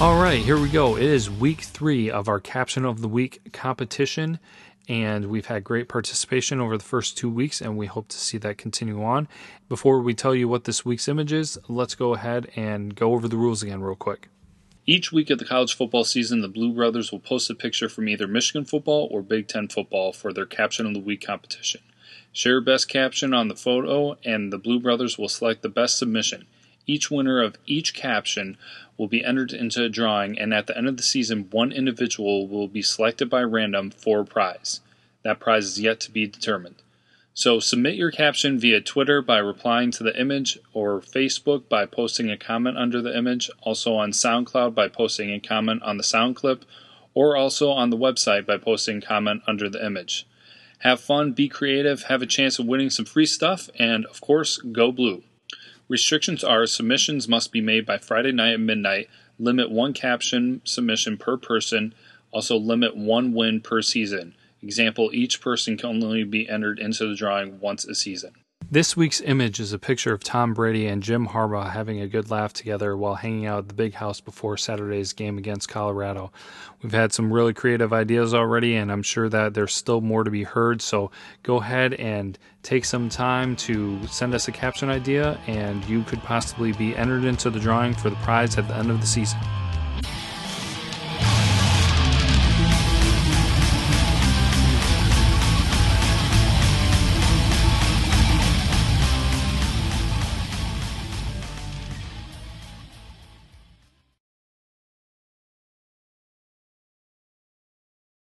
All right, here we go. It is week three of our Caption of the Week competition, and we've had great participation over the first two weeks, and we hope to see that continue on. Before we tell you what this week's image is, let's go ahead and go over the rules again, real quick. Each week of the college football season, the Blue Brothers will post a picture from either Michigan football or Big Ten football for their Caption of the Week competition. Share your best caption on the photo, and the Blue Brothers will select the best submission. Each winner of each caption will be entered into a drawing, and at the end of the season, one individual will be selected by random for a prize. That prize is yet to be determined. So submit your caption via Twitter by replying to the image, or Facebook by posting a comment under the image, also on SoundCloud by posting a comment on the sound clip, or also on the website by posting comment under the image. Have fun, be creative, have a chance of winning some free stuff, and of course, go blue. Restrictions are submissions must be made by Friday night at midnight, limit one caption submission per person, also limit one win per season. Example, each person can only be entered into the drawing once a season. This week's image is a picture of Tom Brady and Jim Harbaugh having a good laugh together while hanging out at the big house before Saturday's game against Colorado. We've had some really creative ideas already, and I'm sure that there's still more to be heard. So go ahead and take some time to send us a caption idea, and you could possibly be entered into the drawing for the prize at the end of the season.